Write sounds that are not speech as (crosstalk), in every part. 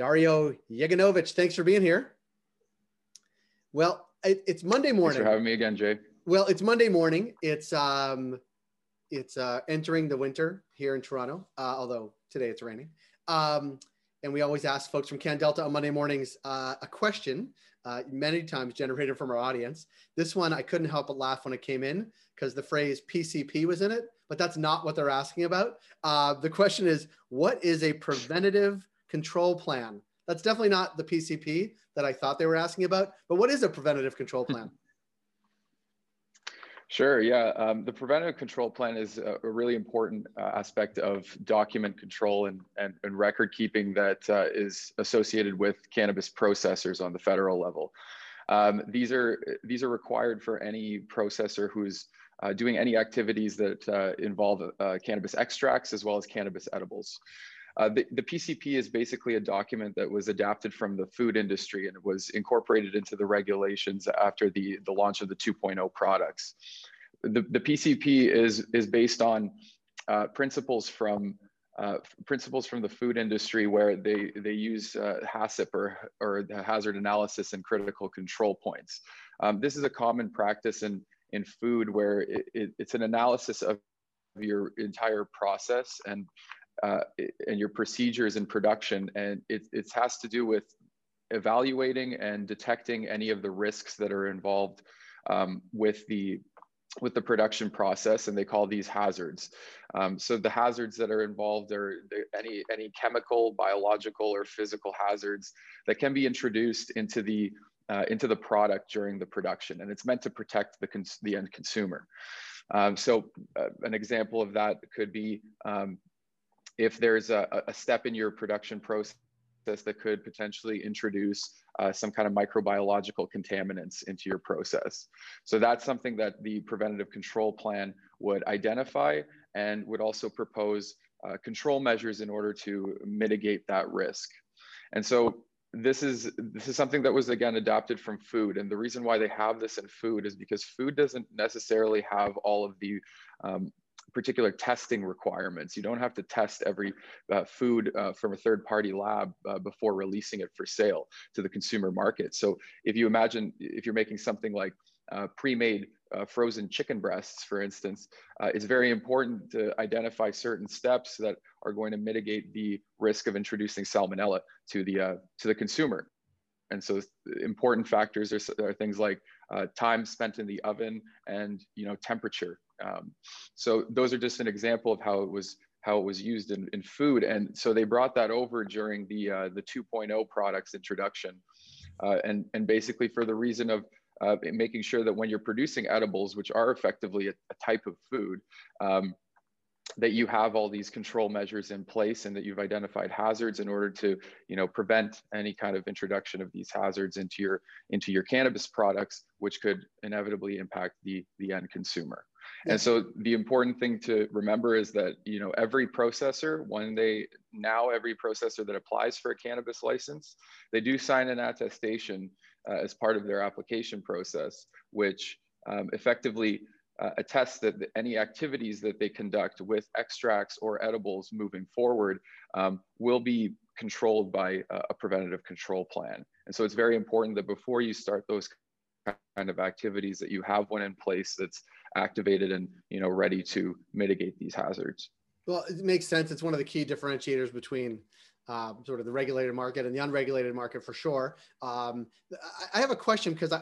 Dario Yeganovich, thanks for being here. Well, it, it's Monday morning. Thanks for having me again, Jay. Well, it's Monday morning. It's um, it's uh, entering the winter here in Toronto, uh, although today it's raining. Um, and we always ask folks from CanDelta on Monday mornings uh, a question, uh, many times generated from our audience. This one I couldn't help but laugh when it came in because the phrase PCP was in it, but that's not what they're asking about. Uh, the question is, what is a preventative control plan. That's definitely not the PCP that I thought they were asking about. But what is a preventative control plan? (laughs) Sure. Yeah. Um, the preventative control plan is a, a really important uh, aspect of document control and, and, and record keeping that uh, is associated with cannabis processors on the federal level. Um, these are these are required for any processor who's uh, doing any activities that uh, involve uh, cannabis extracts as well as cannabis edibles. Uh, the, the, PCP is basically a document that was adapted from the food industry and it was incorporated into the regulations after the, the launch of the 2.0 products. The, the PCP is, is based on uh, principles from uh, principles from the food industry where they, they use uh, HACCP or, or the hazard analysis and critical control points. Um, this is a common practice in, in food where it, it, it's an analysis of your entire process and uh, and your procedures in production. And it, it has to do with evaluating and detecting any of the risks that are involved um, with the with the production process and they call these hazards um, so the hazards that are involved are any any chemical biological or physical hazards that can be introduced into the uh, into the product during the production and it's meant to protect the, cons- the end consumer um, so uh, an example of that could be um, if there's a, a step in your production process that could potentially introduce uh, some kind of microbiological contaminants into your process. So that's something that the preventative control plan would identify and would also propose uh, control measures in order to mitigate that risk. And so this is this is something that was again adopted from food and the reason why they have this in food is because food doesn't necessarily have all of the um, particular testing requirements. You don't have to test every uh, food uh, from a third party lab uh, before releasing it for sale to the consumer market. So if you imagine if you're making something like uh, pre-made uh, frozen chicken breasts, for instance, uh, it's very important to identify certain steps that are going to mitigate the risk of introducing salmonella to the to the consumer. And so important factors are, are things like time spent in the oven and you know temperature um, so those are just an example of how it was how it was used in, in food. And so they brought that over during the uh, the 2.0 products introduction, uh, and and basically for the reason of uh, making sure that when you're producing edibles, which are effectively a, a type of food, um, that you have all these control measures in place and that you've identified hazards in order to you know prevent any kind of introduction of these hazards into your into your cannabis products which could inevitably impact the the end consumer and so the important thing to remember is that you know every processor, when they now every processor that applies for a cannabis license, they do sign an attestation uh, as part of their application process, which um, effectively uh, attests that any activities that they conduct with extracts or edibles moving forward um, will be controlled by a, a preventative control plan. And so it's very important that before you start those kind of activities that you have one in place that's activated and you know ready to mitigate these hazards. Well, it makes sense. It's one of the key differentiators between uh, sort of the regulated market and the unregulated market for sure. Um, I have a question because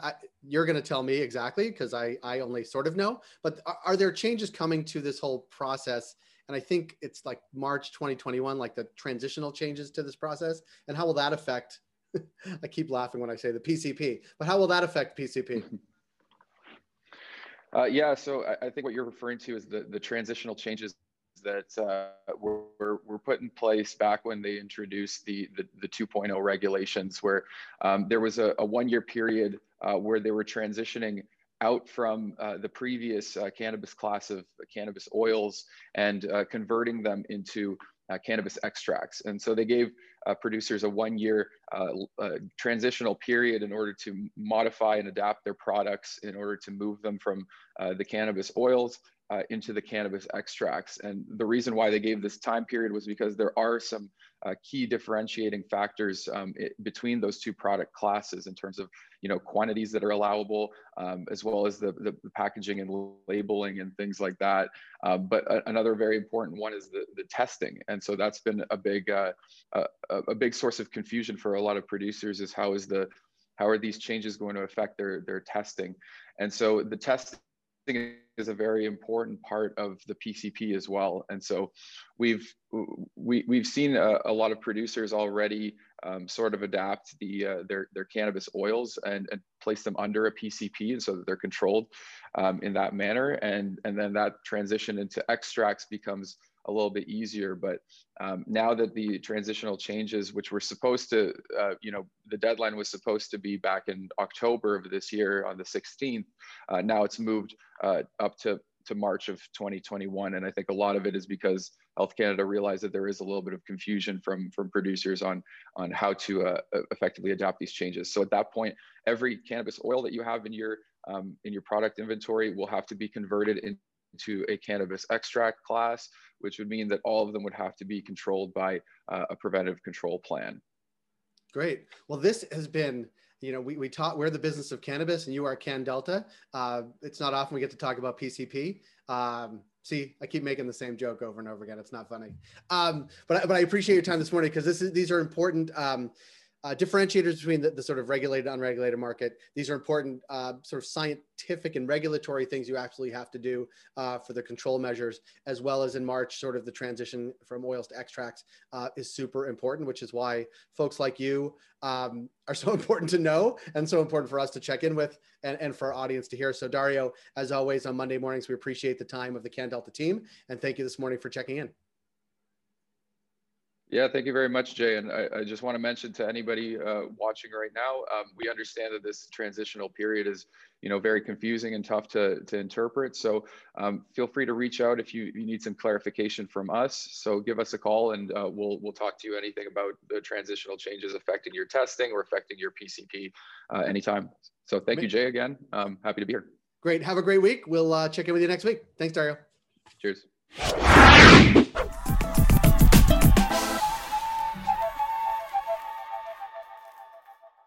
you're going to tell me exactly because I, I only sort of know, but are, are, there changes coming to this whole process? And I think it's like March 2021, like the transitional changes to this process. And how will that affect? (laughs) I keep laughing when I say the PCP, but how will that affect PCP? (laughs) Uh, yeah, so I, I, think what you're referring to is the, the transitional changes that uh, were, were, put in place back when they introduced the, the, the 2.0 regulations, where um, there was a, a one year period uh, where they were transitioning out from uh, the previous uh, cannabis class of cannabis oils and uh, converting them into cannabis extracts. And so they gave uh, producers a one year uh, uh, transitional period in order to modify and adapt their products in order to move them from uh, the cannabis oils uh, into the cannabis extracts. And the reason why they gave this time period was because there are some uh, key differentiating factors um, it, between those two product classes in terms of you know quantities that are allowable, um, as well as the, the, packaging and labeling and things like that. Uh, but a, another very important one is the, the testing, and so that's been a big uh, a, a big source of confusion for a lot of producers is how is the how are these changes going to affect their their testing, and so the testing is a very important part of the PCP as well. And so we've we, we've seen a, a lot of producers already um, sort of adapt the uh, their their cannabis oils and, and place them under a PCP, and so that they're controlled um, in that manner. And and then that transition into extracts becomes a little bit easier. But um, now that the transitional changes, which were supposed to, uh, you know, the deadline was supposed to be back in October of this year on the 16th, uh, now it's moved uh, up to to March of 2021. And I think a lot of it is because Health Canada realized that there is a little bit of confusion from, from producers on, on how to uh, effectively adapt these changes. So at that point, every cannabis oil that you have in your, um, in your product inventory will have to be converted in, to a cannabis extract class, which would mean that all of them would have to be controlled by uh, a preventive control plan. Great. Well, this has been, you know, we, we talk, we're the business of cannabis and you are CanDelta. Uh, it's not often we get to talk about PCP. Um, see, I keep making the same joke over and over again. It's not funny. Um, but, but I appreciate your time this morning because this is, these are important. Um, uh, differentiators between the, the, sort of regulated unregulated market these are important uh, sort of scientific and regulatory things you actually have to do uh, for the control measures as well as in march sort of the transition from oils to extracts uh, is super important which is why folks like you um, are so (laughs) important to know and so important for us to check in with and, and for our audience to hear. So dario as always on monday mornings we appreciate the time of the CanDelta team and thank you this morning for checking in yeah, thank you very much, Jay. And I, I just want to mention to anybody uh, watching right now, um, we understand that this transitional period is, you know, very confusing and tough to, to interpret. So um, feel free to reach out if you, you need some clarification from us. So give us a call and uh, we'll, we'll talk to you anything about the transitional changes affecting your testing or affecting your PCP uh, anytime. So thank you, Jay, again. Um, happy to be here. Great. Have a great week. We'll uh, check in with you next week. Thanks, Dario. Cheers.